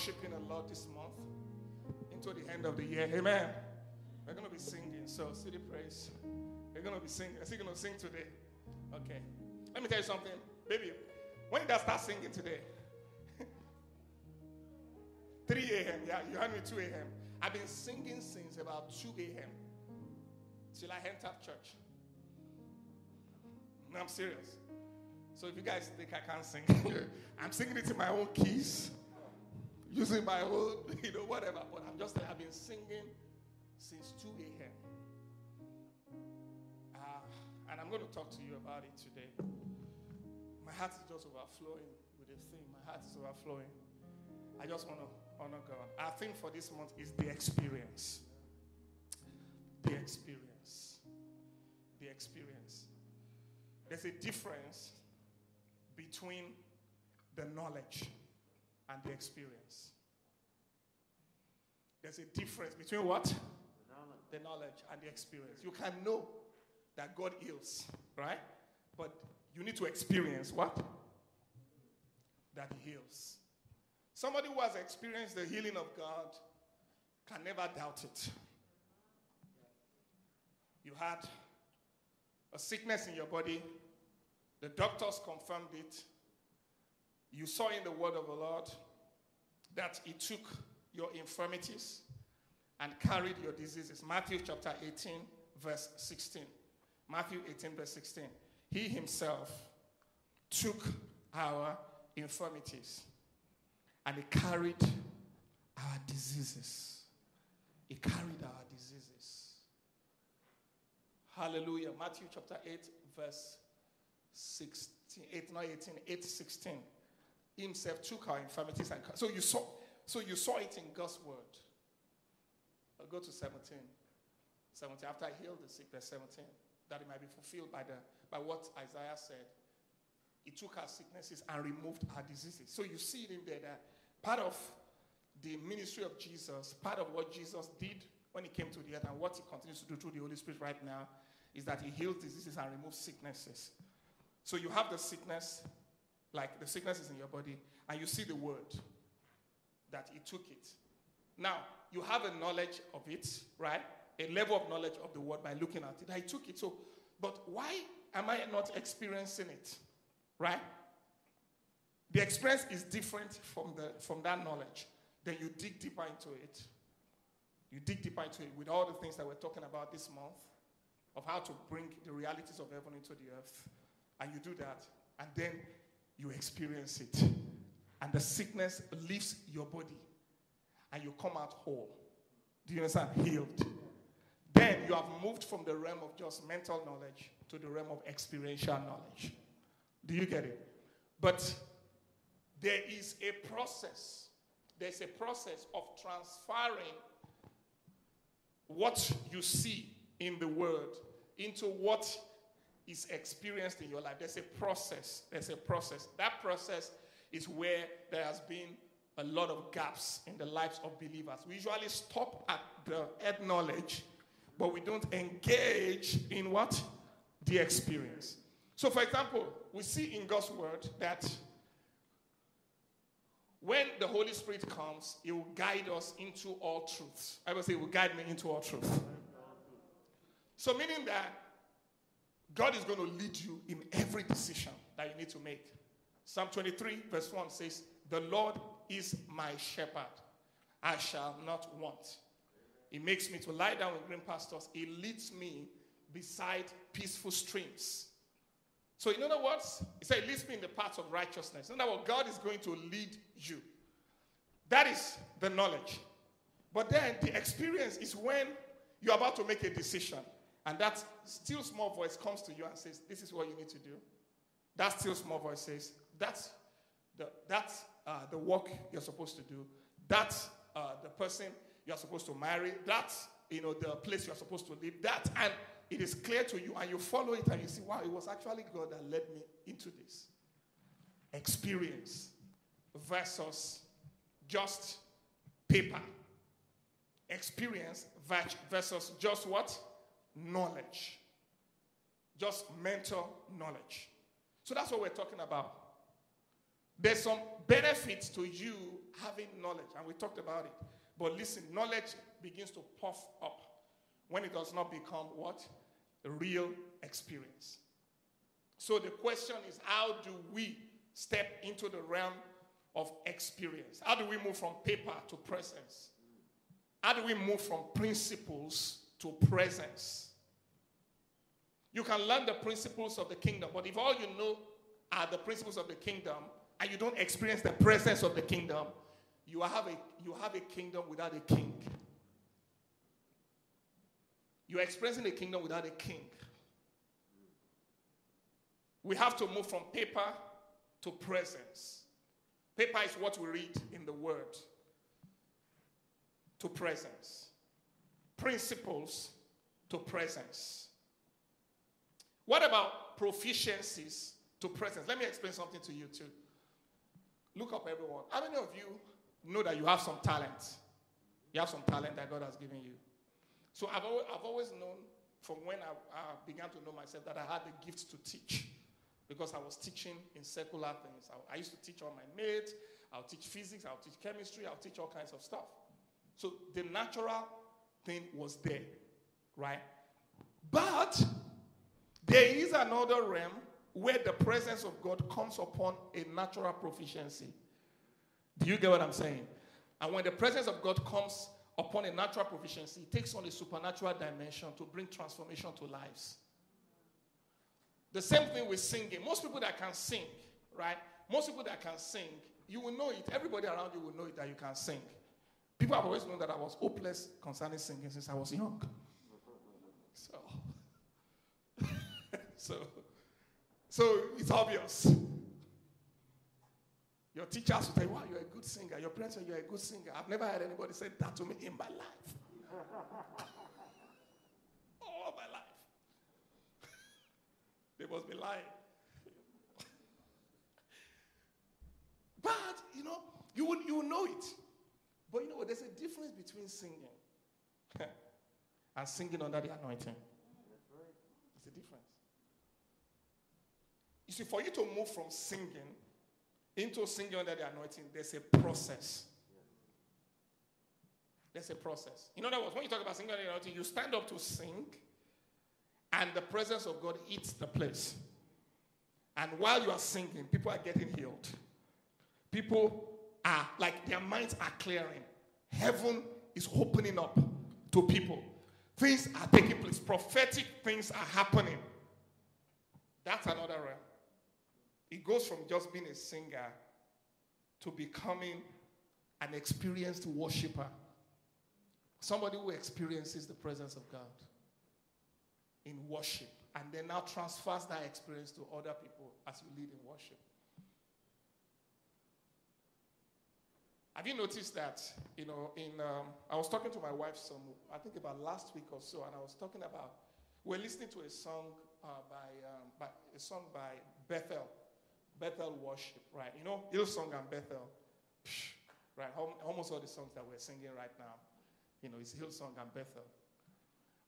Worshiping a lot this month into the end of the year. Amen. We're going to be singing. So, city praise. We're going to be singing. Is he going to sing today? Okay. Let me tell you something. Baby, when did I start singing today? 3 a.m. Yeah, you heard me 2 a.m. I've been singing since about 2 a.m. till I entered church. No, I'm serious. So if you guys think I can't sing, I'm singing it in my own keys, using my own, you know, whatever. But I'm just, I've been singing since 2 a.m. Uh, and I'm going to talk to you about it today. My heart is just overflowing with a thing. My heart is overflowing. I just want to honor God. Our theme for this month is the experience. The experience. The experience. There's a difference between the knowledge and the experience. There's a difference between what? The knowledge. the knowledge and the experience. You can know that God heals, right? But you need to experience what? That He heals. Somebody who has experienced the healing of God can never doubt it. You had a sickness in your body, the doctors confirmed it. You saw in the word of the Lord that He took your infirmities and carried your diseases. Matthew chapter 18, verse 16. Matthew 18, verse 16. He Himself took our infirmities and He carried our diseases. He carried our diseases. Hallelujah. Matthew chapter 8, verse 16, 8, not 18, 8, 16. Himself took our infirmities and so you saw so you saw it in God's word. I'll go to 17. 17. After I healed the sick, verse 17, that it might be fulfilled by the by what Isaiah said. He took our sicknesses and removed our diseases. So you see it in there that part of the ministry of Jesus, part of what Jesus did when he came to the earth and what he continues to do through the Holy Spirit right now is that he heals diseases and removes sicknesses. So you have the sickness, like the sickness is in your body, and you see the word that he took it. Now, you have a knowledge of it, right? A level of knowledge of the word by looking at it. I took it. So, but why am I not experiencing it? Right? The experience is different from, the, from that knowledge. Then you dig deeper into it. You dig deeper into it with all the things that we're talking about this month of how to bring the realities of heaven into the earth. And you do that, and then you experience it. And the sickness leaves your body, and you come out whole. Do you understand? Healed. Then you have moved from the realm of just mental knowledge to the realm of experiential knowledge. Do you get it? But there is a process. There's a process of transferring what you see in the word into what is experienced in your life. There's a process. There's a process. That process is where there has been a lot of gaps in the lives of believers. We usually stop at the head knowledge, but we don't engage in what? The experience. So, for example, we see in God's word that when the Holy Spirit comes, He will guide us into all truths. I will say, He will guide me into all truth. So, meaning that God is going to lead you in every decision that you need to make. Psalm 23, verse 1 says, The Lord is my shepherd, I shall not want. He makes me to lie down with green pastures. He leads me beside peaceful streams. So, in other words, he said, He leads me in the paths of righteousness. In other words, God is going to lead you. That is the knowledge. But then the experience is when you're about to make a decision, and that still small voice comes to you and says, This is what you need to do. That still small voice says, That's the, that's, uh, the work you're supposed to do. That's uh, the person you're supposed to marry. That's you know the place you're supposed to live. That and it is clear to you, and you follow it, and you see, wow, it was actually God that led me into this. Experience versus just paper. Experience versus just what? Knowledge. Just mental knowledge. So that's what we're talking about. There's some benefits to you having knowledge, and we talked about it. But listen, knowledge begins to puff up when it does not become what? Real experience. So the question is how do we step into the realm of experience? How do we move from paper to presence? How do we move from principles to presence? You can learn the principles of the kingdom, but if all you know are the principles of the kingdom and you don't experience the presence of the kingdom, you have a, you have a kingdom without a king. You're experiencing a kingdom without a king. We have to move from paper to presence. Paper is what we read in the Word, to presence. Principles to presence. What about proficiencies to presence? Let me explain something to you too. Look up, everyone. How many of you know that you have some talent? You have some talent that God has given you. So I've always, I've always known from when I, I began to know myself that I had the gift to teach because I was teaching in secular things. I, I, used to teach all my mates, I'll teach physics, I'll teach chemistry, I'll teach all kinds of stuff. So the natural thing was there, right? But there is another realm where the presence of God comes upon a natural proficiency. Do you get what I'm saying? And when the presence of God comes upon a natural proficiency, it takes on a supernatural dimension to bring transformation to lives. The same thing with singing. Most people that can sing, right? Most people that can sing, you will know it. Everybody around you will know it that you can sing. People have always known that I was hopeless concerning singing since I was young. So, so, so it's obvious. Your teachers will tell you, wow, you're a good singer. Your parents say you're a good singer. I've never heard anybody say that to me in my life. All my life. they must be lying. but, you know, you will, you will know it. But you know what? There's a difference between singing and singing under the anointing. There's a difference. You see, for you to move from singing into singing under the anointing, there's a process. There's a process. In other words, when you talk about singing under the anointing, you stand up to sing, and the presence of God hits the place. And while you are singing, people are getting healed. People are like their minds are clearing. Heaven is opening up to people. Things are taking place. Prophetic things are happening. That's another realm. It goes from just being a singer to becoming an experienced worshiper. Somebody who experiences the presence of God in worship and then now transfers that experience to other people as you lead in worship. Have you noticed that, you know, in, um, I was talking to my wife some, I think about last week or so, and I was talking about, we're listening to a song uh, by, um, by, a song by Bethel. Bethel worship, right? You know, Hillsong and Bethel, right? Almost all the songs that we're singing right now, you know, it's Hillsong and Bethel.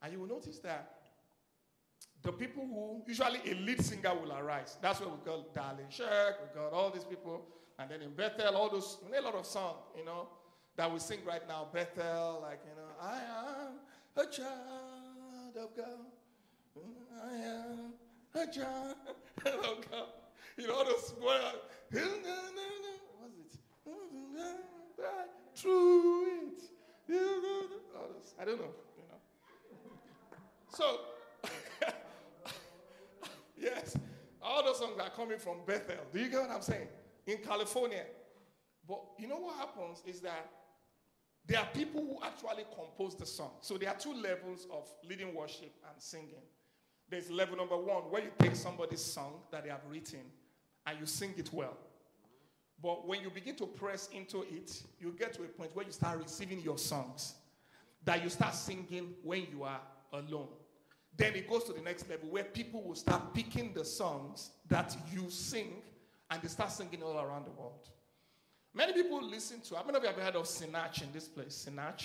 And you will notice that the people who, usually a lead singer will arise. That's where we got Darlene Zschech, we got all these people. And then in Bethel, all those, a lot of songs, you know, that we sing right now. Bethel, like, you know, I am a child of God. Mm, I am a child of God. You know, those is it? True it. I don't know, you know. So yes, all those songs are coming from Bethel. Do you get what I'm saying? In California. But you know what happens is that there are people who actually compose the song. So there are two levels of leading worship and singing. There's level number one where you take somebody's song that they have written and you sing it well. But when you begin to press into it, you get to a point where you start receiving your songs that you start singing when you are alone. Then it goes to the next level where people will start picking the songs that you sing and they start singing all around the world. Many people listen to, how many of you have heard of Sinach in this place? Sinach?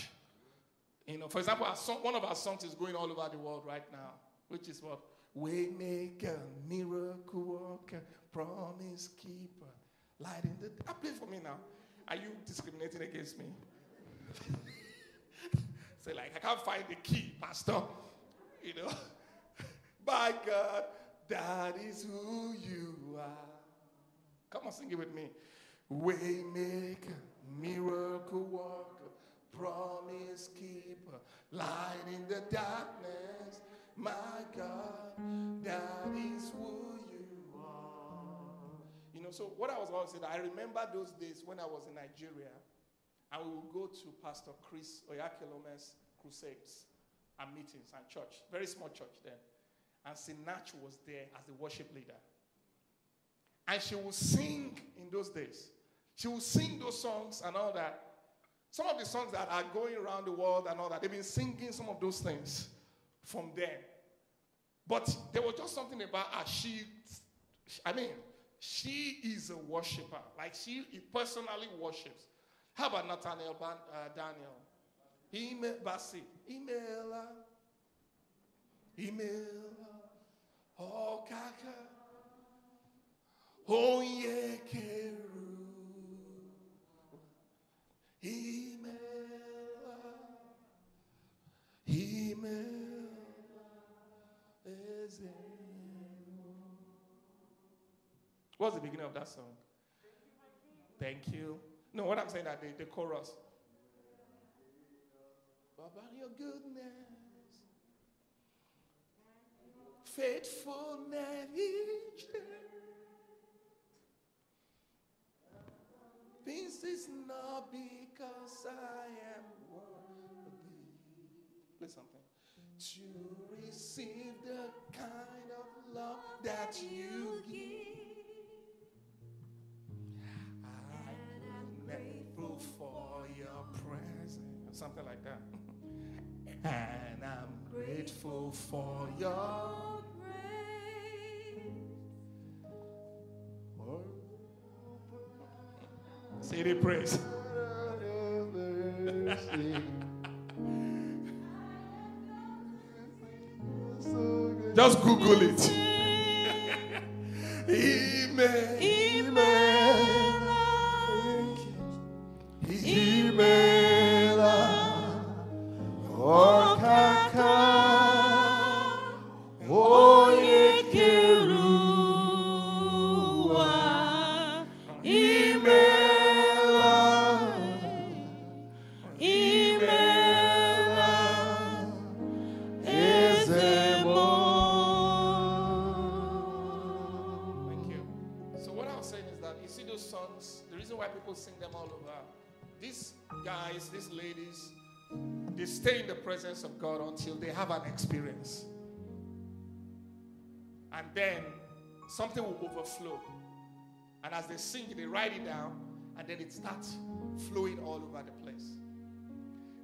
You know, for example, song, one of our songs is going all over the world right now, which is what? Waymaker, miracle worker, promise keeper, light in the. Ah, I play for me now. Are you discriminating against me? Say, like, I can't find the key, Pastor. You know, by God, that is who you are. Come on, sing it with me. Waymaker, miracle worker, promise keeper, light in the darkness. My God, that is who you are. You know, so what I was about to say, I remember those days when I was in Nigeria, and we would go to Pastor Chris Oyakhilome's crusades and meetings and church, very small church then. And Sinach was there as the worship leader. And she would sing in those days. She will sing those songs and all that. Some of the songs that are going around the world and all that, they've been singing some of those things from then. But there was just something about her. She, I mean, she is a worshiper. Like she personally worships. How about Nathaniel uh, Daniel? Email Bassey. Email Email Oh kaka. Oh yeah, What's the beginning of that song? Thank you. No, what I'm saying that the, the chorus. About your goodness, faithfulness each day. This is not because I am worthy. Something. To receive the kind of love that you give. I'm grateful for your presence. Something like that. and I'm grateful for your grace. The praise. Just Google it. Amen. presence of God until they have an experience. And then something will overflow. And as they sing, they write it down, and then it starts flowing all over the place.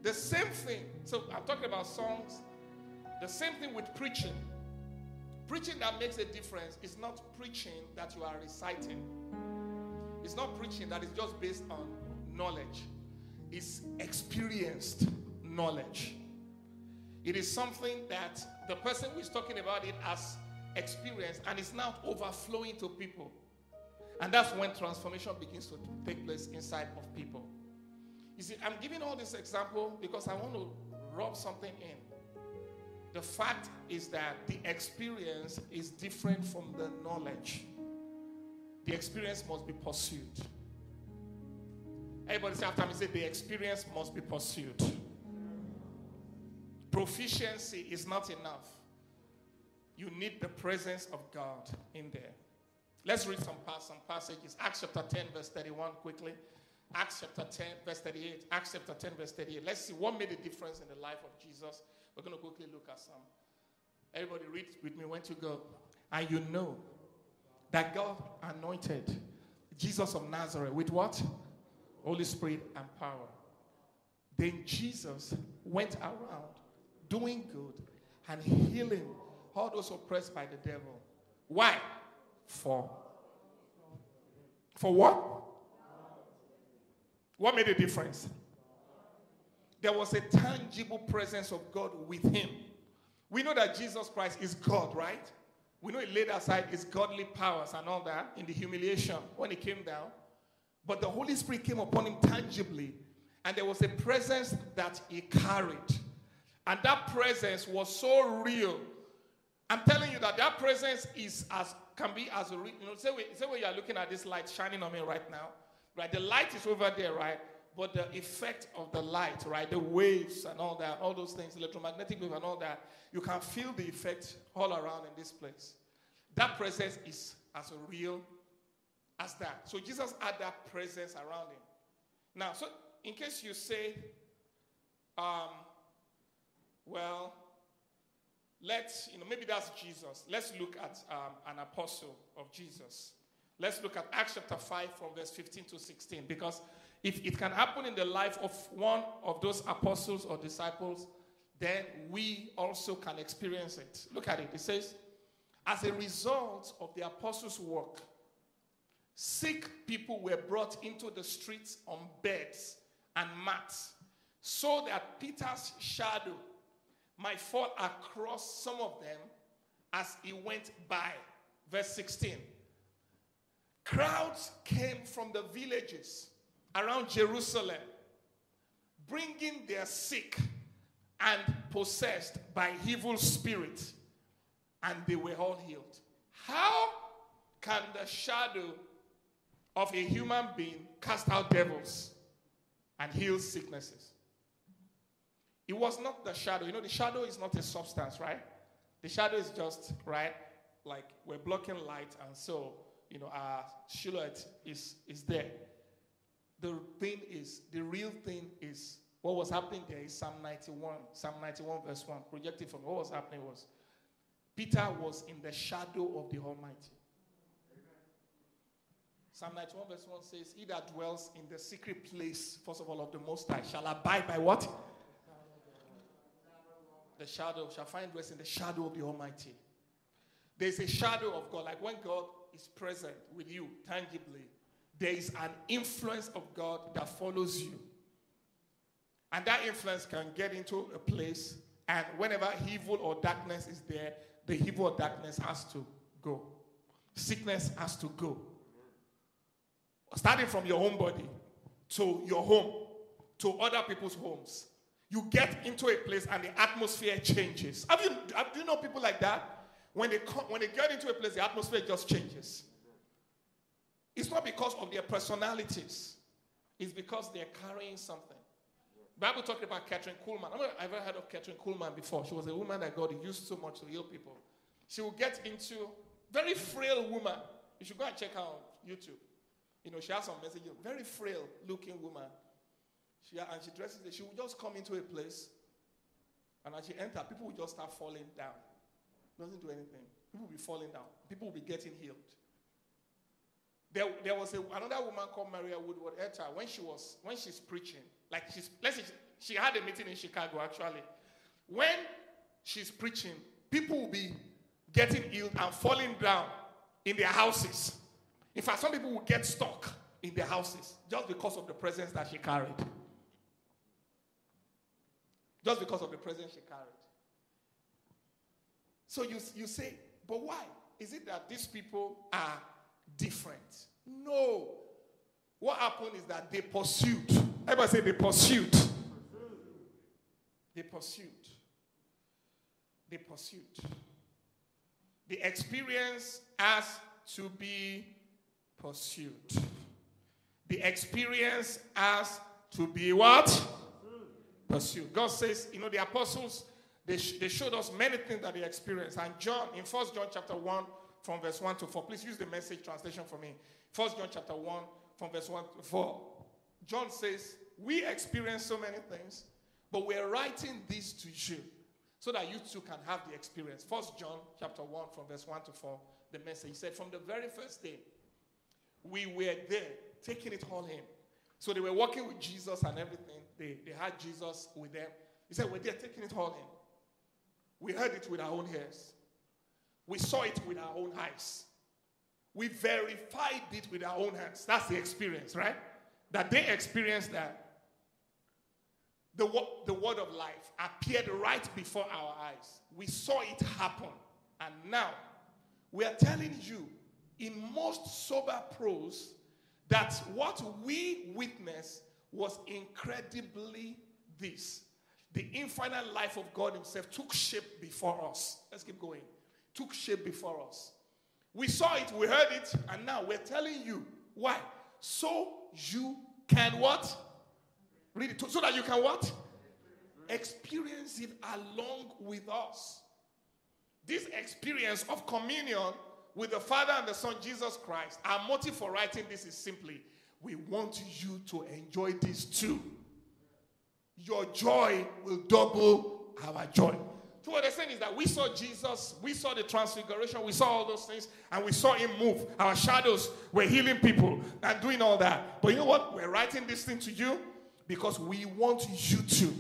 The same thing, so I'm talking about songs, the same thing with preaching. Preaching that makes a difference is not preaching that you are reciting, it's not preaching that is just based on knowledge, it's experienced knowledge. It is something that the person who is talking about it has experienced and is now overflowing to people. And that's when transformation begins to take place inside of people. You see, I'm giving all this example because I want to rub something in. The fact is that the experience is different from the knowledge. The experience must be pursued. Everybody say after me, say the experience must be pursued. Proficiency is not enough. You need the presence of God in there. Let's read some, some passages. Acts chapter 10, verse 31, quickly. Acts chapter 10, verse 38. Acts chapter 10, verse 38. Let's see what made a difference in the life of Jesus. We're going to quickly look at some. Everybody read with me when to go. And you know that God anointed Jesus of Nazareth with what? Holy Spirit and power. Then Jesus went around doing good and healing all those oppressed by the devil. Why? For. For what? What made a difference? There was a tangible presence of God with him. We know that Jesus Christ is God, right? We know he laid aside his godly powers and all that in the humiliation when he came down. But the Holy Spirit came upon him tangibly, and there was a presence that he carried. And that presence was so real. I'm telling you that that presence is as can be as a you know say where, say when you are looking at this light shining on me right now, right? The light is over there, right? But the effect of the light, right? The waves and all that, all those things, electromagnetic wave and all that, you can feel the effect all around in this place. That presence is as real as that. So Jesus had that presence around him. Now, so in case you say, um, well, let's, you know, maybe that's Jesus. Let's look at um, an apostle of Jesus. Let's look at Acts chapter 5 from verse 15 to 16. Because if it can happen in the life of one of those apostles or disciples, then we also can experience it. Look at it. It says, as a result of the apostles' work, sick people were brought into the streets on beds and mats so that Peter's shadow might fall across some of them as he went by. Verse 16. Crowds came from the villages around Jerusalem, bringing their sick and possessed by evil spirits, and they were all healed. How can the shadow of a human being cast out devils and heal sicknesses? It was not the shadow. You know, the shadow is not a substance, right? The shadow is just, right? Like we're blocking light, and so, you know, our silhouette is, is there. The thing is, the real thing is, what was happening there is Psalm 91, Psalm 91, verse 1, projected from what was happening was Peter was in the shadow of the Almighty. Psalm 91, verse 1 says, He that dwells in the secret place, first of all, of the Most High, shall abide by what? the shadow, shall find rest in the shadow of the Almighty. There's a shadow of God. Like when God is present with you tangibly, there is an influence of God that follows you. And that influence can get into a place, and whenever evil or darkness is there, the evil or darkness has to go. Sickness has to go. Starting from your own body to your home, to other people's homes, you get into a place and the atmosphere changes. Have you, have, do you know people like that? When they, come, when they get into a place, the atmosphere just changes. It's not because of their personalities, it's because they're carrying something. Bible talking about Kathryn Kuhlman. I've ever heard of Kathryn Kuhlman before. She was a woman that God used so much to heal people. She would get into very frail woman. You should go and check her on YouTube. You know, she has some messages. Very frail looking woman. She, and she dresses. She will just come into a place, and as she enters, people will just start falling down. Doesn't do anything. People will be falling down. People will be getting healed. There, there was a, another woman called Maria Woodworth Etter when she was when she's preaching. Like she's let's say she, she had a meeting in Chicago actually. When she's preaching, people will be getting healed and falling down in their houses. In fact, some people will get stuck in their houses just because of the presence that she carried. Just because of the presence she carried. So you, you say, but why? Is it that these people are different? No. What happened is that they pursued. Everybody say they pursued. They pursued. They pursued. The experience has to be pursued. The experience has to be what? pursue. God says, you know, the apostles, they, sh- they showed us many things that they experienced. And John, in First John chapter 1, from verse 1 to 4, please use the message translation for me. First John chapter 1, from verse 1 to 4. John says, We experience so many things, but we're writing this to you so that you too can have the experience. First John chapter 1, from verse 1 to 4, the message said, From the very first day, we were there, taking it all in. So they were working with Jesus and everything. They, they had Jesus with them. He said, We're there taking it all in. We heard it with our own ears. We saw it with our own eyes. We verified it with our own hands. That's the experience, right? That they experienced that. The, the word of life appeared right before our eyes. We saw it happen. And now we are telling you in most sober prose that what we witnessed was incredibly this. The infinite life of God Himself took shape before us. Let's keep going. Took shape before us. We saw it, we heard it, and now we're telling you why. So you can what? Read it. So that you can what? Experience it along with us. This experience of communion with the Father and the Son, Jesus Christ, our motive for writing this is simply we want you to enjoy this too. Your joy will double our joy. So what they're saying is that we saw Jesus, we saw the transfiguration, we saw all those things, and we saw him move. Our shadows were healing people and doing all that. But you know what? We're writing this thing to you because we want you to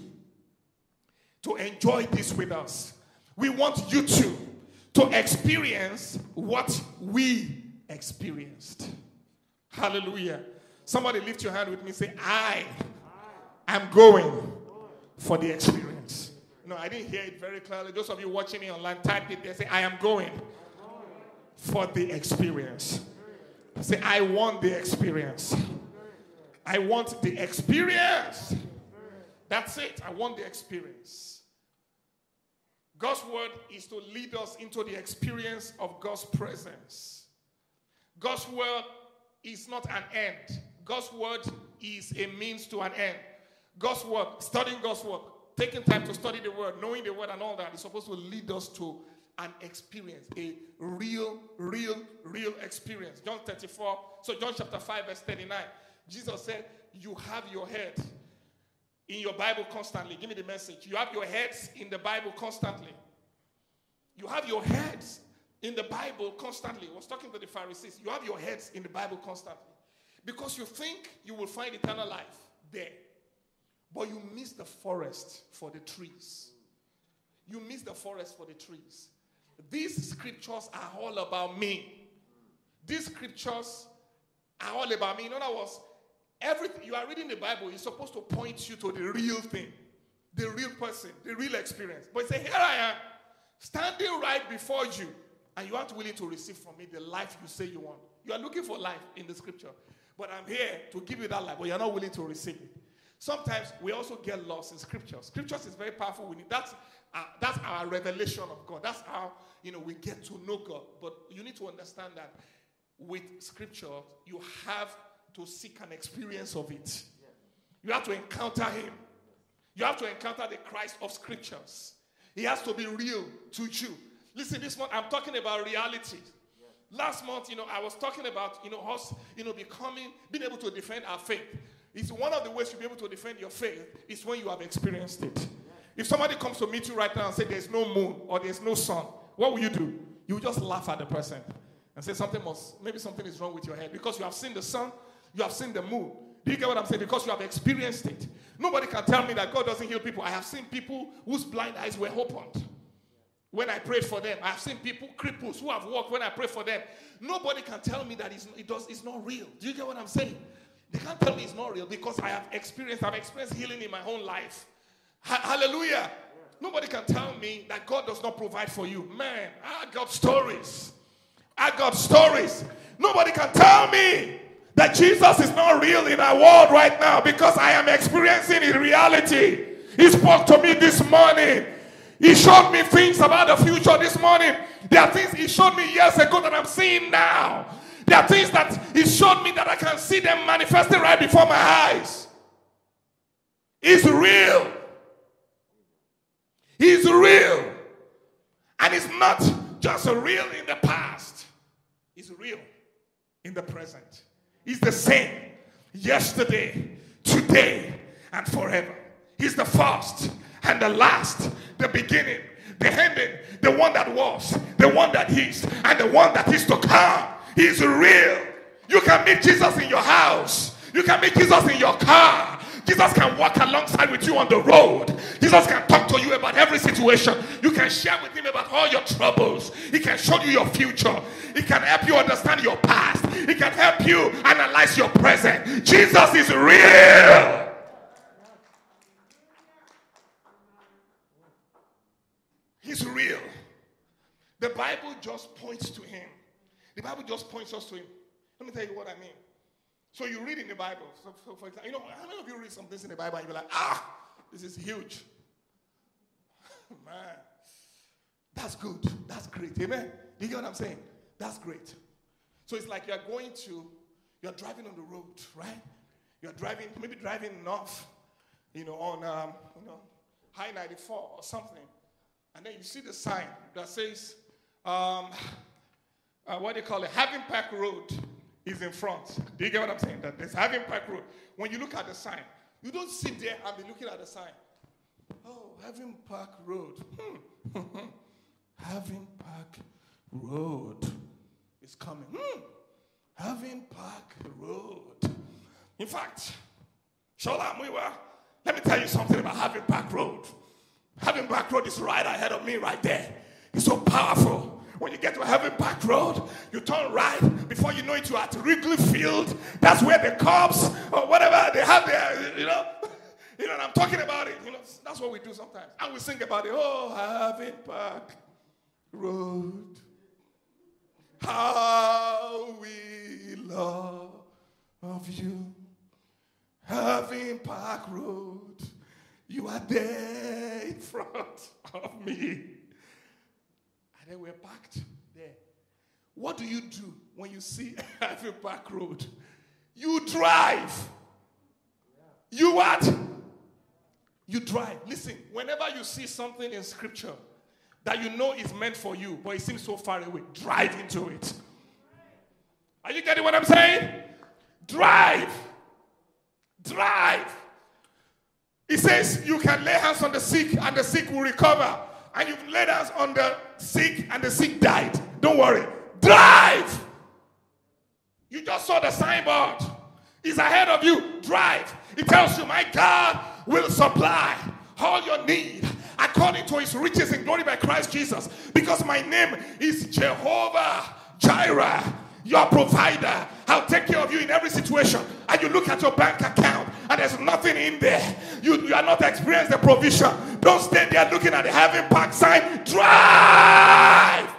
to enjoy this with us. We want you to to experience what we experienced. Hallelujah. Somebody lift your hand with me say, I am going for the experience. No, I didn't hear it very clearly. Those of you watching me online, type it there. Say, I am going for the experience. Say, I want the experience. I want the experience. That's it. I want the experience. God's word is to lead us into the experience of God's presence. God's word is not an end. God's word is a means to an end. God's word, studying God's word, taking time to study the word, knowing the word and all that is supposed to lead us to an experience, a real, real, real experience. John 34, so John chapter 5, verse 39. Jesus said, You have your head in your Bible constantly. Give me the message. You have your heads in the Bible constantly. You have your heads in the Bible constantly. I was talking to the Pharisees. You have your heads in the Bible constantly. Because you think you will find eternal life there. But you miss the forest for the trees. You miss the forest for the trees. These scriptures are all about me. These scriptures are all about me. In other words, everything you are reading the Bible is supposed to point you to the real thing, the real person, the real experience. But say, Here I am, standing right before you, and you aren't willing to receive from me the life you say you want. You are looking for life in the scripture, but I'm here to give you that life, but you're not willing to receive it. Sometimes we also get lost in scripture. Scriptures is very powerful. We need that's uh, that's our revelation of God. That's how you know we get to know God. But you need to understand that with scripture, you have to seek an experience of it. You have to encounter Him. You have to encounter the Christ of scriptures. He has to be real to you. Listen, this month I'm talking about reality. Last month, you know, I was talking about, you know, us, you know, becoming, being able to defend our faith. It's one of the ways you'll be able to defend your faith is when you have experienced it. If somebody comes to meet you right now and say there's no moon or there's no sun, what will you do? You just laugh at the person and say something must, maybe something is wrong with your head because you have seen the sun, you have seen the moon. Do you get what I'm saying? Because you have experienced it. Nobody can tell me that God doesn't heal people. I have seen people whose blind eyes were opened when I prayed for them. I've seen people, cripples, who have walked when I prayed for them. Nobody can tell me that it's, it does, it's not real. Do you get what I'm saying? They can't tell me it's not real because I have experienced, I've experienced healing in my own life. hallelujah. Nobody can tell me that God does not provide for you. Man, I got stories. I got stories. Nobody can tell me that Jesus is not real in our world right now because I am experiencing in reality. He spoke to me this morning. He showed me things about the future this morning. There are things he showed me years ago that I'm seeing now. There are things that He showed me that I can see them manifesting right before my eyes. He's real. He's real. And it's not just real in the past, it's real in the present. He's the same yesterday, today and forever. He's the first and the last, the beginning, the ending, the one that was, the one that is, and the one that is to come. He's real. You can meet Jesus in your house. You can meet Jesus in your car. Jesus can walk alongside with you on the road. Jesus can talk to you about every situation. You can share with him about all your troubles. He can show you your future. He can help you understand your past. He can help you analyze your present. Jesus is real. He's real. The Bible just points to him. The Bible just points us to him. Let me tell you what I mean. So you read in the Bible. So, so for example, you know, how many of you read some things in the Bible and you're like, ah, this is huge. Man, that's good. That's great. Amen. Do you get what I'm saying? That's great. So it's like you're going to, you're driving on the road, right? You're driving, maybe driving north, you know, on, um, you know, I-94 or something. And then you see the sign that says, um, uh, what do you call it? Irving Park Road is in front. Do you get what I'm saying? That there's Irving Park Road. When you look at the sign, you don't sit there and be looking at the sign. Oh, Irving Park Road. Hmm. Irving Park Road is coming. Hmm. Irving Park Road. In fact, Shola Mwiwa, let me tell you something about Irving Park Road. Irving Park Road is right ahead of me, right there. It's so powerful. When you get to Irving Park Road, you turn right. Before you know it, you're at Wrigley Field. That's where the Cubs or whatever they have there, you know. You know, I'm talking about it. You know, that's what we do sometimes. And we sing about it. Oh, Irving Park Road. How we love you. Irving Park Road. You are there in front of me. And then we're parked there. What do you do when you see Irving Park Road? You drive. You what? You drive. Listen, whenever you see something in scripture that you know is meant for you, but it seems so far away, drive into it. Are you getting what I'm saying? Drive. Drive. He says you can lay hands on the sick and the sick will recover and you've laid us on the sick and the sick died. Don't worry. Drive. You just saw the signboard. He's ahead of you. Drive. It tells you, My God will supply all your need according to his riches in glory by Christ Jesus. Because my name is Jehovah Jireh your provider. I'll take care of you in every situation. And you look at your bank account and there's nothing in there. You, you are not experiencing the provision. Don't stay there looking at the Irving Park sign. Drive.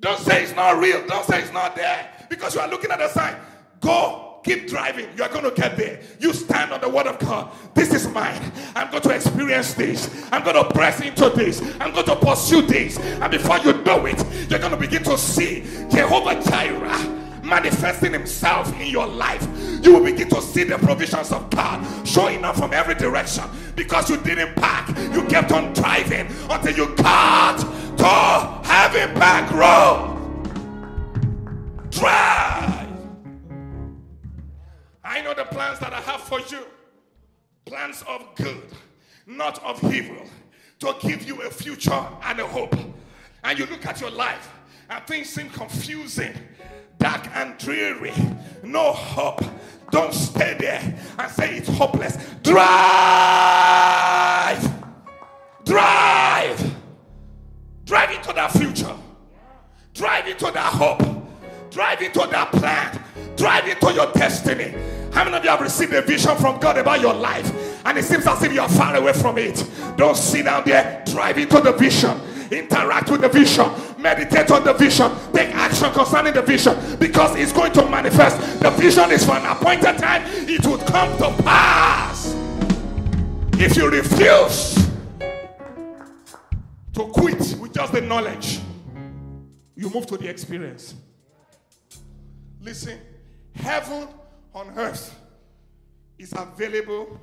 Don't say it's not real. Don't say it's not there because you are looking at the sign. Go Keep driving. You are going to get there. You stand on the word of God. This is mine. I'm going to experience this. I'm going to press into this. I'm going to pursue this. And before you know it, you're going to begin to see Jehovah Jireh manifesting himself in your life. You will begin to see the provisions of God showing up from every direction because you didn't pack. You kept on driving until you got to Irving Park Road. Drive. Know the plans that I have for you plans of good, not of evil, to give you a future and a hope. And you look at your life and things seem confusing, dark and dreary, no hope. Don't stay there and say it's hopeless. Drive! Drive! Drive into that future. Drive into that hope. Drive into that plan. Drive into your destiny. How many of you have received a vision from God about your life? And it seems as if you are far away from it. Don't sit down there, drive into the vision, interact with the vision, meditate on the vision, take action concerning the vision because it's going to manifest. The vision is for an appointed time, it would come to pass. If you refuse to quit with just the knowledge, you move to the experience. Listen, heaven on earth is available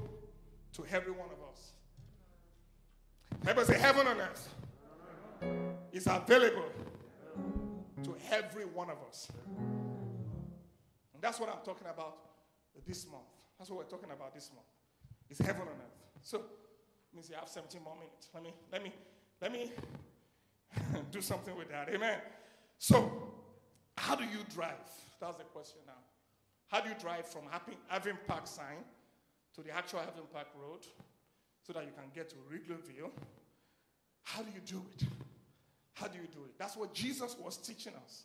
to every one of us. Everybody say, Heaven on earth is available to every one of us. And that's what I'm talking about this month. That's what we're talking about this month. It's heaven on earth. So, means you have 17 more minutes. Let me, let me, let me do something with that. Amen. So, how do you drive? That's the question now. How do you drive from Irving Park sign to the actual Irving Park Road so that you can get to Wrigleyville? How do you do it? How do you do it? That's what Jesus was teaching us,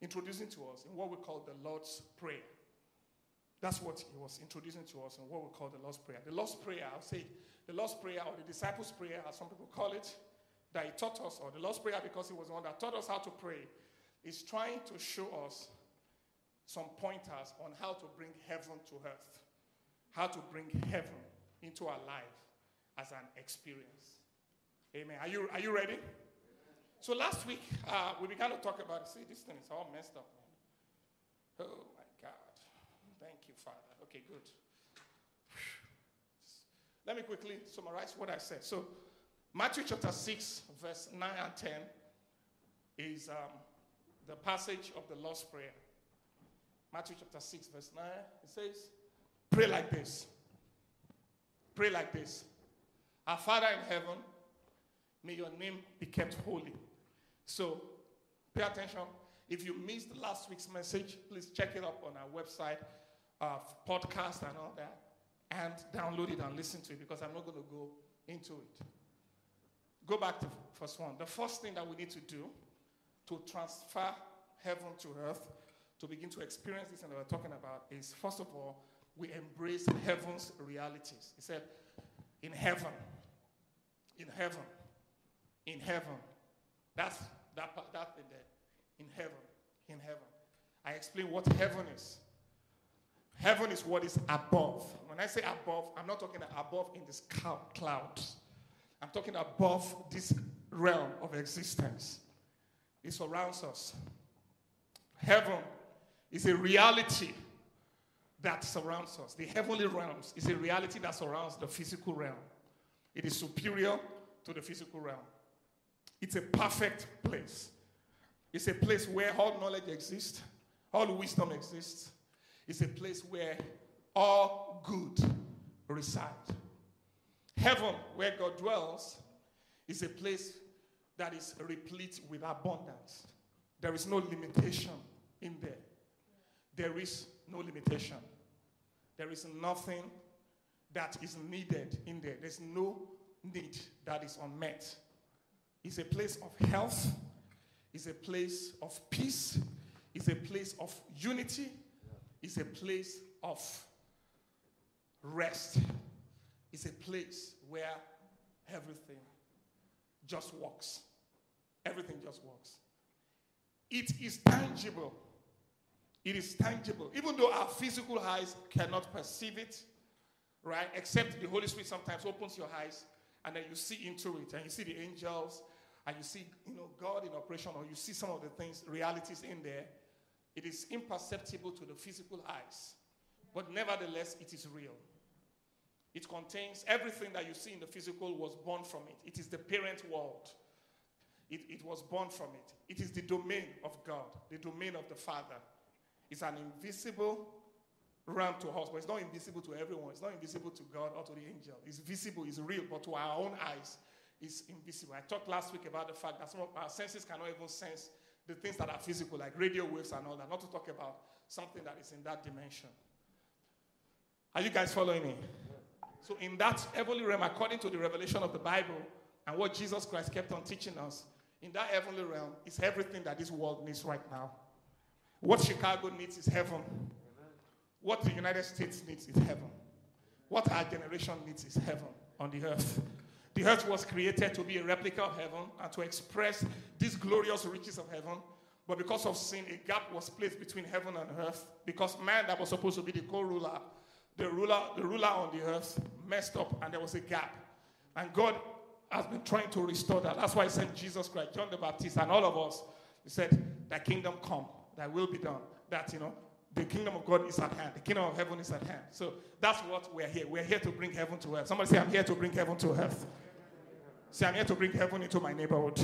introducing to us in what we call the Lord's Prayer. That's what he was introducing to us in what we call the Lord's Prayer. The Lord's Prayer, I'll say the Lord's Prayer or the disciples' prayer, as some people call it, that he taught us, or the Lord's Prayer because he was the one that taught us how to pray, is trying to show us some pointers on how to bring heaven to earth, how to bring heaven into our life as an experience. Amen. Are you, are you ready? So last week, uh, we began to talk about, see, this thing is all messed up, man. Oh, my God. Thank you, Father. Okay, good. Let me quickly summarize what I said. So, Matthew chapter 6, verse 9 and 10 is um, the passage of the Lord's Prayer. Matthew chapter 6, verse 9, it says, Pray like this. Pray like this. Our Father in heaven, may your name be kept holy. So pay attention. If you missed last week's message, please check it up on our website, uh, podcast, and all that, and download it and listen to it because I'm not going to go into it. Go back to first one. The first thing that we need to do to transfer heaven to earth, to begin to experience this and we're talking about, is first of all, we embrace heaven's realities. He said, in heaven, in heaven, in heaven. That's that, that thing there. In heaven, in heaven. I explain what heaven is. Heaven is what is above. When I say above, I'm not talking above in this cloud. I'm talking above this realm of existence. It surrounds us. Heaven is a reality that surrounds us. The heavenly realms is a reality that surrounds the physical realm. It is superior to the physical realm. It's a perfect place. It's a place where all knowledge exists, all wisdom exists. It's a place where all good reside. Heaven, where God dwells, is a place that is replete with abundance. There is no limitation in there. There is no limitation. There is nothing that is needed in there. There's no need that is unmet. It's a place of health, it's a place of peace, it's a place of unity, it's a place of rest. It's a place where everything just works. Everything just works. It is tangible. It is tangible. Even though our physical eyes cannot perceive it, right? Except the Holy Spirit sometimes opens your eyes and then you see into it and you see the angels and you see, you know, God in operation or you see some of the things, realities in there. It is imperceptible to the physical eyes. But nevertheless, it is real. It contains everything that you see in the physical was born from it. It is the parent world. It, it was born from it. It is the domain of God, the domain of the Father. It's an invisible realm to us, but it's not invisible to everyone. It's not invisible to God or to the angel. It's visible, it's real, but to our own eyes, it's invisible. I talked last week about the fact that some of our senses cannot even sense the things that are physical, like radio waves and all that, not to talk about something that is in that dimension. Are you guys following me? So, in that heavenly realm, according to the revelation of the Bible and what Jesus Christ kept on teaching us, in that heavenly realm is everything that this world needs right now. What Chicago needs is heaven. What the United States needs is heaven. What our generation needs is heaven on the earth. The earth was created to be a replica of heaven and to express these glorious riches of heaven. But because of sin, a gap was placed between heaven and earth because man that was supposed to be the co-ruler the ruler, the ruler on the earth messed up and there was a gap. And God has been trying to restore that. That's why he sent Jesus Christ, John the Baptist, and all of us. He said, That kingdom come, that will be done. That, you know, the kingdom of God is at hand. The kingdom of heaven is at hand. So that's what we're here. We're here to bring heaven to earth. Somebody say, I'm here to bring heaven to earth. Say, I'm here to bring heaven into my neighborhood,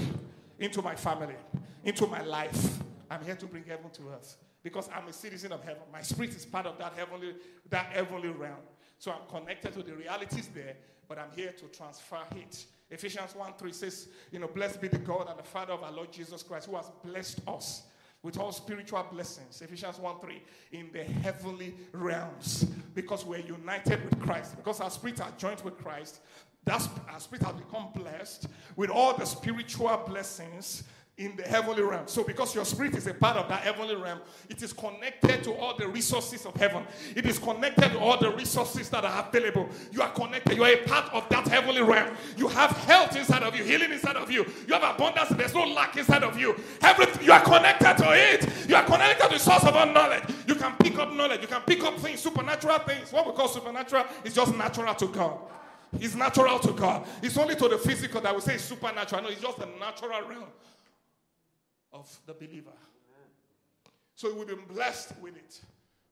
into my family, into my life. I'm here to bring heaven to earth. because I'm a citizen of heaven. My spirit is part of that heavenly, that heavenly realm. So I'm connected to the realities there, but I'm here to transfer it. Ephesians 1 3 says, You know, blessed be the God and the Father of our Lord Jesus Christ, who has blessed us with all spiritual blessings. Ephesians 1 3 in the heavenly realms because we're united with Christ, because our spirits are joined with Christ. That's, our spirit has become blessed with all the spiritual blessings in the heavenly realm. So, because your spirit is a part of that heavenly realm, it is connected to all the resources of heaven. It is connected to all the resources that are available. You are connected. You are a part of that heavenly realm. You have health inside of you, healing inside of you. You have abundance. There's no lack inside of you. Everything you are connected to it. You are connected to the source of all knowledge. You can pick up knowledge. You can pick up things, supernatural things. What we call supernatural is just natural to God. It's natural to God. It's only to the physical that we say supernatural. No, it's just a natural realm of the believer. So we've been blessed with it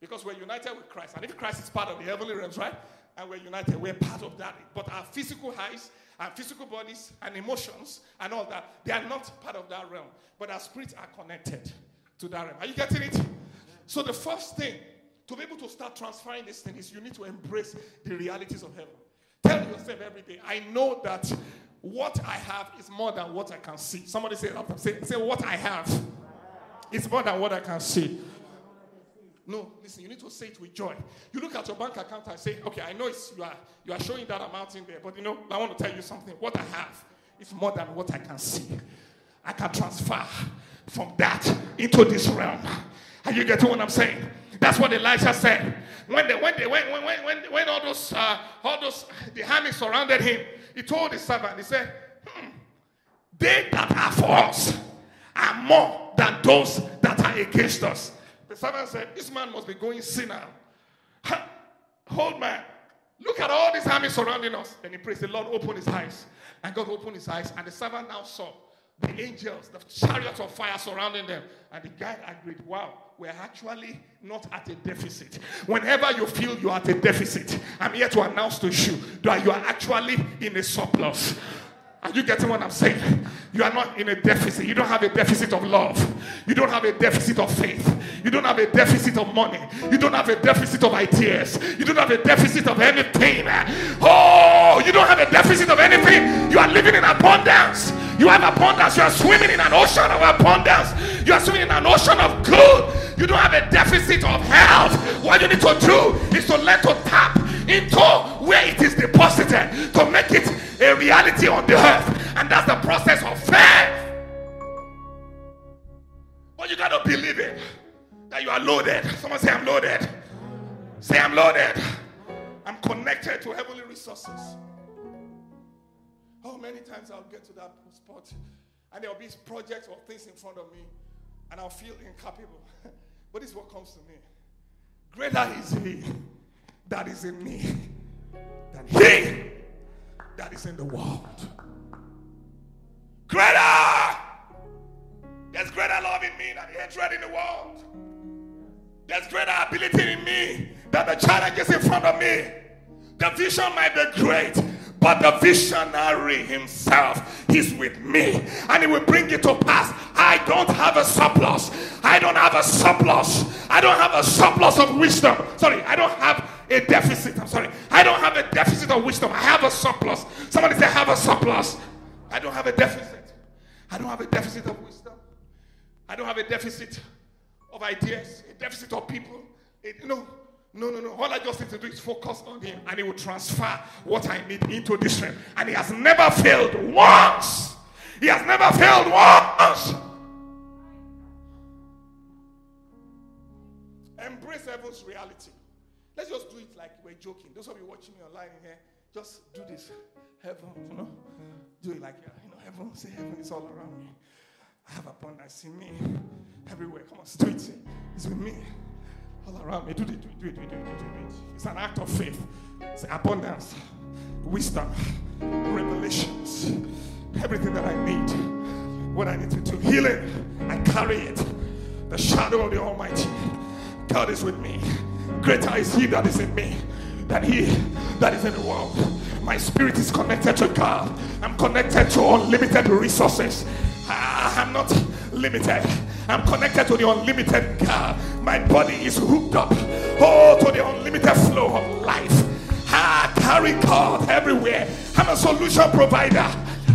because we're united with Christ. And if Christ is part of the heavenly realms, right? And we're united, we're part of that. But our physical highs, our physical bodies, and emotions, and all that, they are not part of that realm. But our spirits are connected to that realm. Are you getting it? So the first thing to be able to start transferring this thing is you need to embrace the realities of heaven. Tell yourself every day, I know that what I have is more than what I can see. Somebody say Say, say what I have is more than what I can see. No, listen, you need to say it with joy. You look at your bank account and say, okay, I know it's, you, are, you are showing that amount in there, but you know, I want to tell you something. What I have is more than what I can see. I can transfer from that into this realm. Are you getting what I'm saying? That's what Elijah said. When they, when they, when, when, when, when all those, uh, all those, the army surrounded him, he told his servant, he said, hmm, they that are for us are more than those that are against us. The servant said, this man must be going senile. Hold man, look at all this army surrounding us. And he prays, the Lord opened his eyes. And God opened his eyes, and the servant now saw the angels, the chariots of fire surrounding them. And the guy agreed, wow, we're actually not at a deficit. Whenever you feel you're at a deficit, I'm here to announce to you that you are actually in a surplus. Are you getting what I'm saying? You are not in a deficit. You don't have a deficit of love. You don't have a deficit of faith. You don't have a deficit of money. You don't have a deficit of ideas. You don't have a deficit of anything. Oh, you don't have a deficit of anything. You are living in abundance. You have abundance. You are swimming in an ocean of abundance. You are swimming in an ocean of good. You don't have a deficit of health. What you need to do is to learn to tap into where it is deposited to make it a reality on the earth. And that's the process of faith. But you got to believe it that you are loaded. Someone say, I'm loaded. Say, I'm loaded. I'm connected to heavenly resources. Oh, many times I'll get to that spot and there'll be projects or things in front of me and I'll feel incapable. but this is what comes to me. Greater is He that is in me than He that is in the world. Greater! There's greater love in me than hatred in the world. There's greater ability in me than the challenges in front of me. The vision might be great, but the visionary himself is with me and he will bring it to pass. I don't have a surplus. I don't have a surplus. I don't have a surplus of wisdom. Sorry, I don't have a deficit. I'm sorry. I don't have a deficit of wisdom. I have a surplus. Somebody say, I have a surplus. I don't have a deficit. I don't have a deficit of wisdom. I don't have a deficit of ideas, a deficit of people. It, know, no, no, no. All I just need to do is focus on Him, and He will transfer what I need into this realm. And He has never failed once. He has never failed once. Embrace heaven's reality. Let's just do it like we're joking. Those of you watching me online in here, just do this. Heaven, you know, do it like you know, heaven. Say heaven is all around me. I have abundance in me everywhere. Come on, do it. It's with me all around me. Do it, do it, do it, do it, do it, do it. It's an act of faith. It's abundance, wisdom, revelations, everything that I need. What I need to do. Healing, I carry it. The shadow of the Almighty. God is with me. Greater is He that is in me than He that is in the world. My spirit is connected to God. I'm connected to unlimited resources. Ah, I'm not limited. I'm connected to the unlimited God. My body is hooked up, oh, to the unlimited flow of life. I carry God everywhere. I'm a solution provider.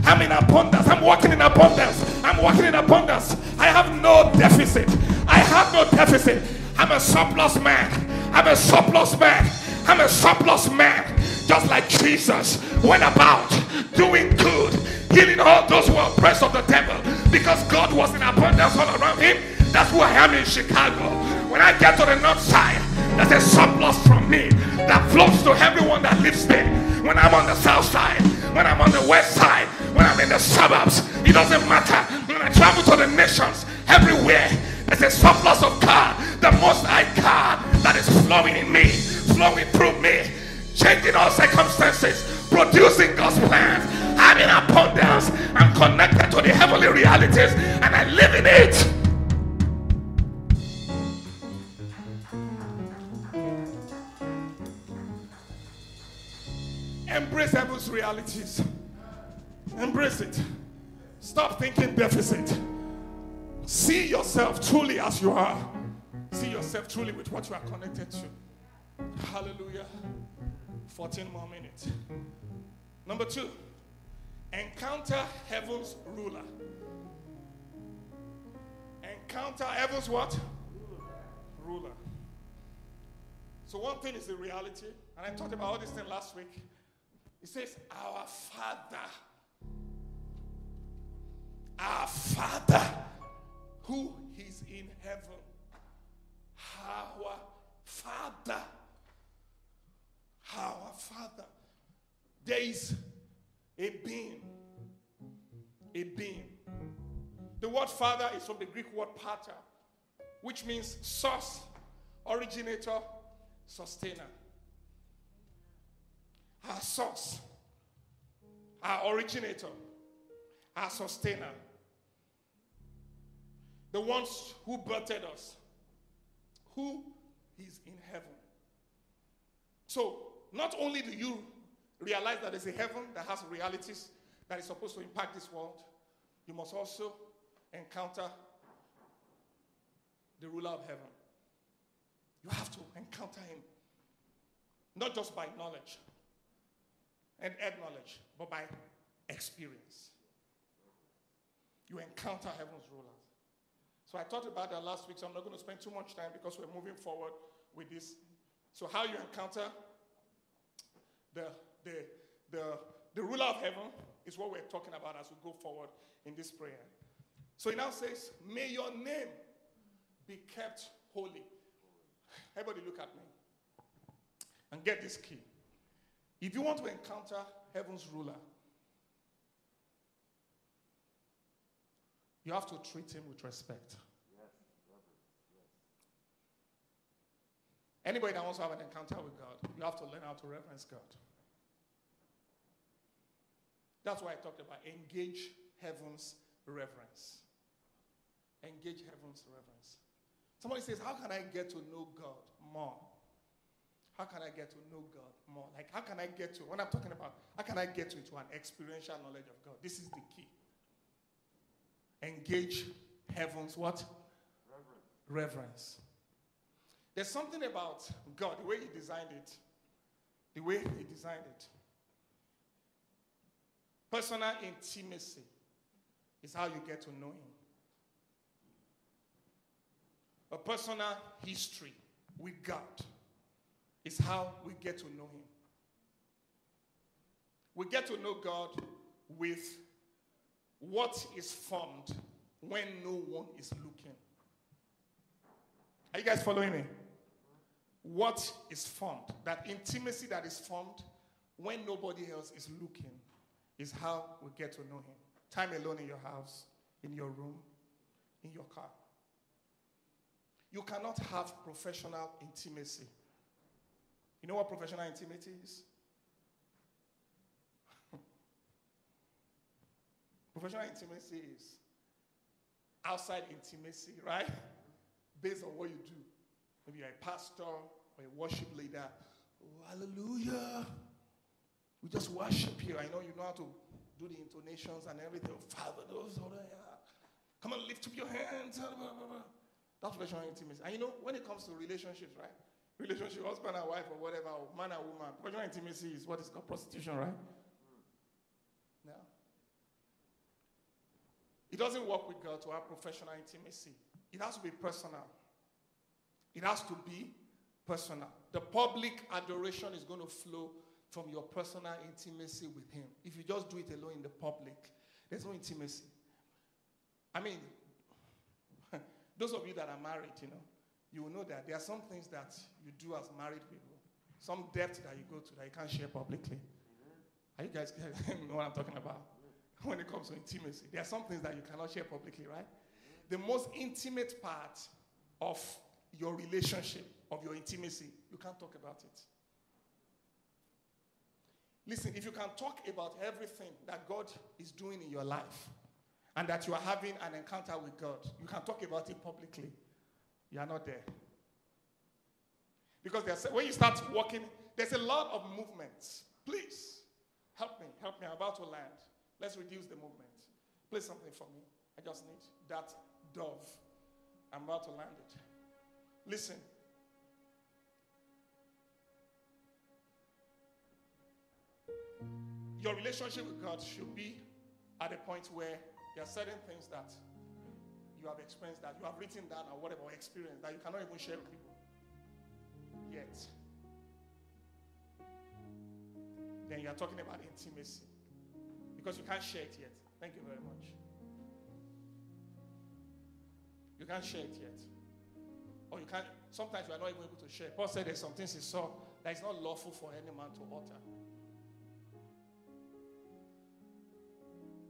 I'm in abundance. I'm walking in abundance. I'm walking in abundance. I have no deficit. I have no deficit. I'm a surplus man. I'm a surplus man. I'm a surplus man. Just like Jesus went about doing good, healing all those who are oppressed of the devil because God was in abundance all around him. That's who I am in Chicago. When I get to the north side, there's a surplus from me that flows to everyone that lives there. When I'm on the south side, when I'm on the west side, when I'm in the suburbs, it doesn't matter. When I travel to the nations, everywhere, there's a surplus of God, the most high God that is flowing in me, flowing through me, changing all circumstances, producing God's plans. I'm in abundance. I'm connected to the heavenly realities and I live in it. Embrace heaven's realities. Embrace it. Stop thinking deficit. See yourself truly as you are. See yourself truly with what you are connected to. Hallelujah. 14 more minutes. Number two, encounter heaven's ruler. Encounter heaven's what? Ruler. So one thing is the reality, and I talked about all this thing last week. It says, Our Father. Our Father who is in heaven. Our Father. Our Father. There is a being. A being. The word Father is from the Greek word pater, which means source, originator, sustainer our source, our originator, our sustainer, the ones who birthed us, who is in heaven. So, not only do you realize that there's a heaven that has realities that is supposed to impact this world, you must also encounter the ruler of heaven. You have to encounter him, not just by knowledge, and add knowledge, but by experience. You encounter heaven's rulers. So I talked about that last week, so I'm not going to spend too much time because we're moving forward with this. So, how you encounter the, the, the, the ruler of heaven is what we're talking about as we go forward in this prayer. So he now says, May your name be kept holy. Everybody look at me and get this key. If you want to encounter heaven's ruler, you have to treat him with respect. Anybody that wants to have an encounter with God, you have to learn how to reverence God. That's why I talked about engage heaven's reverence. Engage heaven's reverence. Somebody says, How can I get to know God more? How can I get to know God more? Like, how can I get to, when I'm talking about, how can I get to, to an experiential knowledge of God? This is the key. Engage heaven's what? Reverence. Reverence. There's something about God, the way He designed it, the way He designed it. Personal intimacy is how you get to know Him. A personal history with God is how we get to know Him. We get to know God with what is formed when no one is looking. Are you guys following me? What is formed, that intimacy that is formed when nobody else is looking, is how we get to know Him. Time alone in your house, in your room, in your car. You cannot have professional intimacy you know what professional intimacy is? professional intimacy is outside intimacy, right? Based on what you do. Maybe you're a pastor or a worship leader. Oh, hallelujah. We just worship you. I know you know how to do the intonations and everything. Father, those, come on, lift up your hands. That's relational intimacy. And you know, when it comes to relationships, right? Relationship, husband and wife, or whatever, or man and woman, professional intimacy is what is called prostitution, right? No. It doesn't work with God to have professional intimacy. It has to be personal. It has to be personal. The public adoration is going to flow from your personal intimacy with Him. If you just do it alone in the public, there's no intimacy. I mean, those of you that are married, you know, you will know that there are some things that you do as married people, some depth that you go to that you can't share publicly. Are you guys know what I'm talking about? When it comes to intimacy, there are some things that you cannot share publicly, right? The most intimate part of your relationship, of your intimacy, you can't talk about it. Listen, if you can talk about everything that God is doing in your life and that you are having an encounter with God, you can talk about it publicly. You are not there. Because when you start walking, there's a lot of movements. Please, help me, help me. I'm about to land. Let's reduce the movement. Play something for me. I just need that dove. I'm about to land it. Listen. Your relationship with God should be at a point where there are certain things that you have experienced, that you have written down, or whatever, or experienced, that you cannot even share with people yet. Then you are talking about intimacy because you can't share it yet. Thank you very much. You can't share it yet. Or you can't, sometimes you are not even able to share. Paul said there's some things he saw that is not lawful for any man to utter.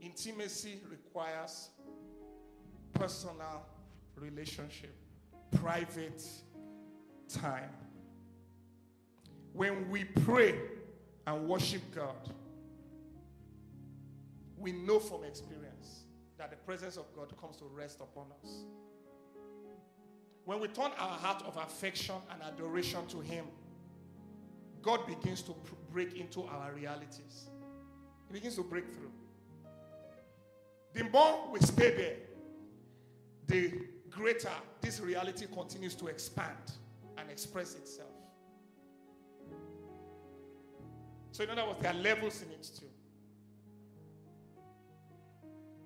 Intimacy requires personal relationship, private time. When we pray and worship God, we know from experience that the presence of God comes to rest upon us. When we turn our heart of affection and adoration to Him, God begins to break into our realities. He begins to break through. The more we stay there, the greater this reality continues to expand and express itself. So, in other words, there are levels in it too.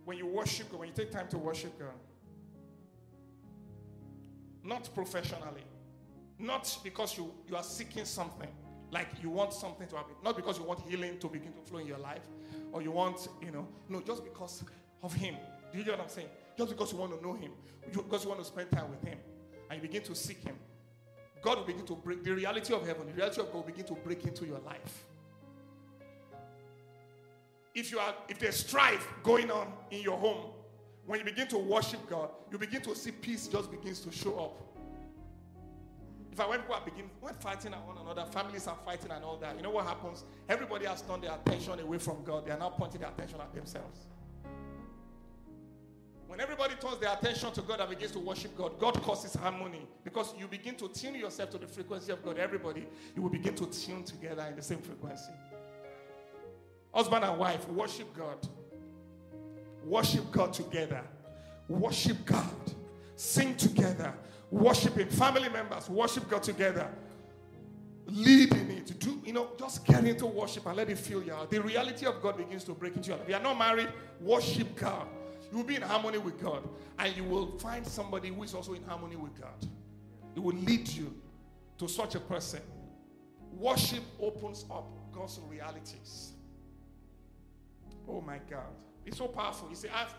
When you worship God, when you take time to worship God, not professionally, not because you, you are seeking something, like you want something to happen, not because you want healing to begin to flow in your life, or you want, you know, no, just because of Him. Do you get what I'm saying? Just because you want to know Him, because you want to spend time with Him, and you begin to seek Him, God will begin to break the reality of heaven, the reality of God will begin to break into your life. If you are, if there's strife going on in your home, when you begin to worship God, you begin to see peace just begins to show up. If I when people are begin when fighting at one another, families are fighting and all that, you know what happens? Everybody has turned their attention away from God. They are now pointing their attention at themselves. When everybody turns their attention to God and begins to worship God, God causes harmony because you begin to tune yourself to the frequency of God. Everybody, you will begin to tune together in the same frequency. Husband and wife, worship God. Worship God together. Worship God. Sing together. Worship Him. Family members, worship God together. Lead in it. Do, you know, just get into worship and let it fill you out. The reality of God begins to break into your life. If you are not married, worship God. You will be in harmony with God. And you will find somebody who is also in harmony with God. It will lead you to such a person. Worship opens up God's realities. Oh my God. It's so powerful. You see, I've,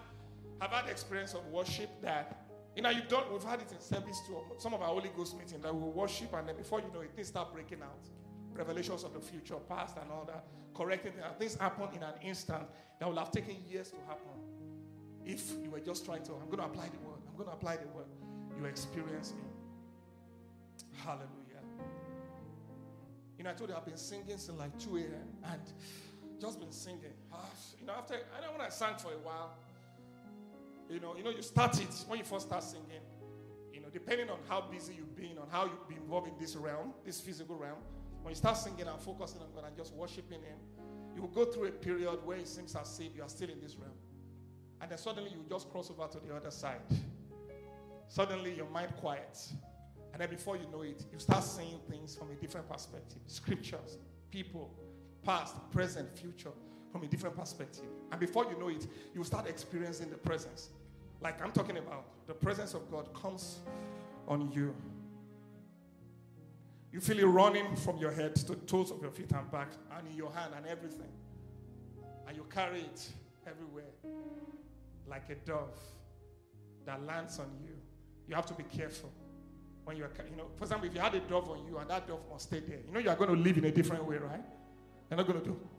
I've had experience of worship that, you know, you've done, we've had it in service to some of our Holy Ghost meetings that we worship and then before you know it, things start breaking out. Revelations of the future, past, and all that, correcting things. Things happen in an instant that will have taken years to happen. If you were just trying to, I'm going to apply the word, I'm going to apply the word, you experience it. Hallelujah. You know, I told you I've been singing since like 2 a.m. and just been singing. Ah, you know, after I know when I sang for a while, you know, you know, you start it when you first start singing. You know, depending on how busy you've been, on how you've been involved in this realm, this physical realm. When you start singing and focusing on God and just worshiping Him, you will go through a period where it seems as if you are still in this realm, and then suddenly you just cross over to the other side. Suddenly your mind quiets. And then before you know it, you start seeing things from a different perspective. Scriptures, people, past, present, future, from a different perspective. And before you know it, you start experiencing the presence. Like I'm talking about, the presence of God comes on you. You feel it running from your head to the toes of your feet and back, and in your hand and everything. And you carry it everywhere like a dove that lands on you. You have to be careful when you're, you know, for example, if you had a dove on you and that dove must stay there, you know you are going to live in a different way, right? You're not going to do.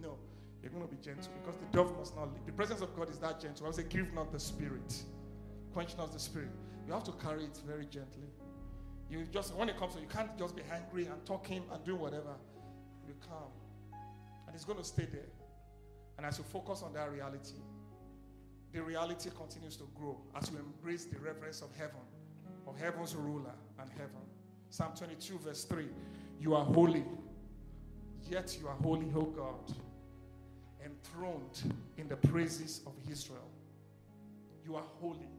No, you're going to be gentle because the dove must not leave. The presence of God is that gentle. I say, give not the spirit, quench not the spirit. You have to carry it very gently. You just, when it comes you can't just be angry and talking and doing whatever. You calm. And it's going to stay there. And as you focus on that reality, the reality continues to grow as you embrace the reverence of heaven, of heaven's ruler and heaven. Psalm 22, verse 3 You are holy, yet you are holy, O God, enthroned in the praises of Israel. You are holy,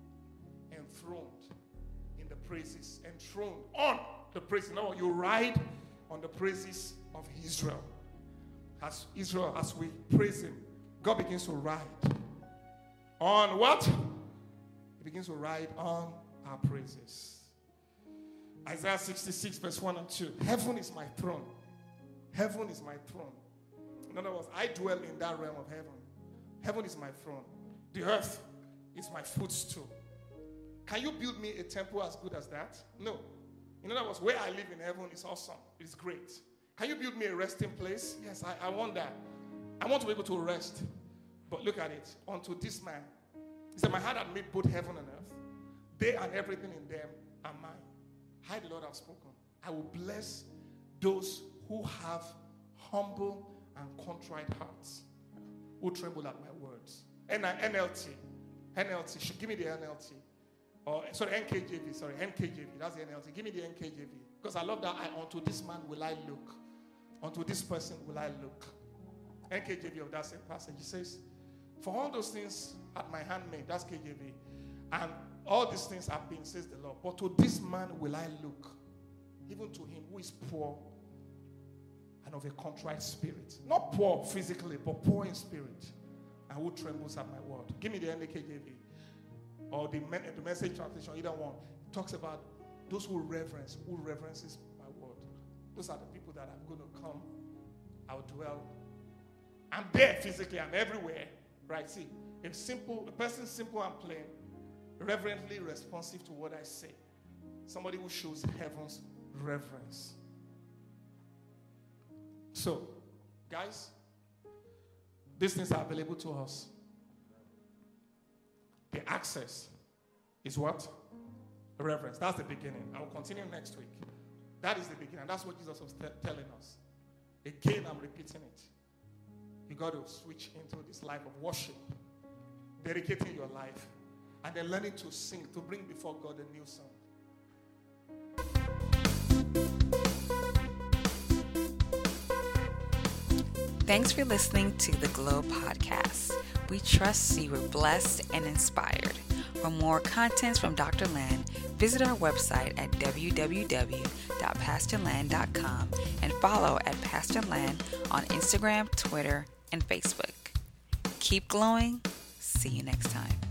enthroned in the praises, enthroned on the praises. No, you ride on the praises of Israel. As Israel, as we praise Him, God begins to ride on what? He begins to ride on our praises. Isaiah 66, verse 1 and 2. Heaven is my throne. Heaven is my throne. In other words, I dwell in that realm of heaven. Heaven is my throne. The earth is my footstool. Can you build me a temple as good as that? No. In other words, where I live in heaven is awesome. It's great. Can you build me a resting place? Yes, I, I want that. I want to be able to rest. But look at it. Unto this man, he said, My heart had made both heaven and earth. They and everything in them are mine. I, the Lord, have spoken. I will bless those who have humble and contrite hearts, who tremble at my words. And NLT. NLT. Give me the NLT. Or, sorry, NKJV. Sorry, NKJV. That's the NLT. Give me the NKJV. Because I love that. I, unto this man will I look. Unto this person will I look. NKJV of that same passage. He says, For all those things at my handmaid, that's KJV, and all these things have been, says the Lord. But to this man will I look, even to him who is poor and of a contrite spirit. Not poor physically, but poor in spirit, and who trembles at my word. Give me the NKJV or the, the message translation, either one. It talks about those who reverence, who reverences my word. Those are the people that I'm going to come. I'll dwell I'm there physically, I'm everywhere. Right? See, if simple, a person simple and plain, reverently responsive to what I say. Somebody who shows heaven's reverence. So, guys, these things are available to us. The access is what? Reverence. That's the beginning. I will continue next week. That is the beginning. That's what Jesus was t- telling us. Again, I'm repeating it you got to switch into this life of worship, dedicating your life, and then learning to sing, to bring before God a new song. Thanks for listening to the Glow Podcast. We trust you were blessed and inspired. For more contents from Dr. Land, visit our website at www.pastorland.com and follow at Pastor Land on Instagram, Twitter, and Facebook. Keep glowing. See you next time.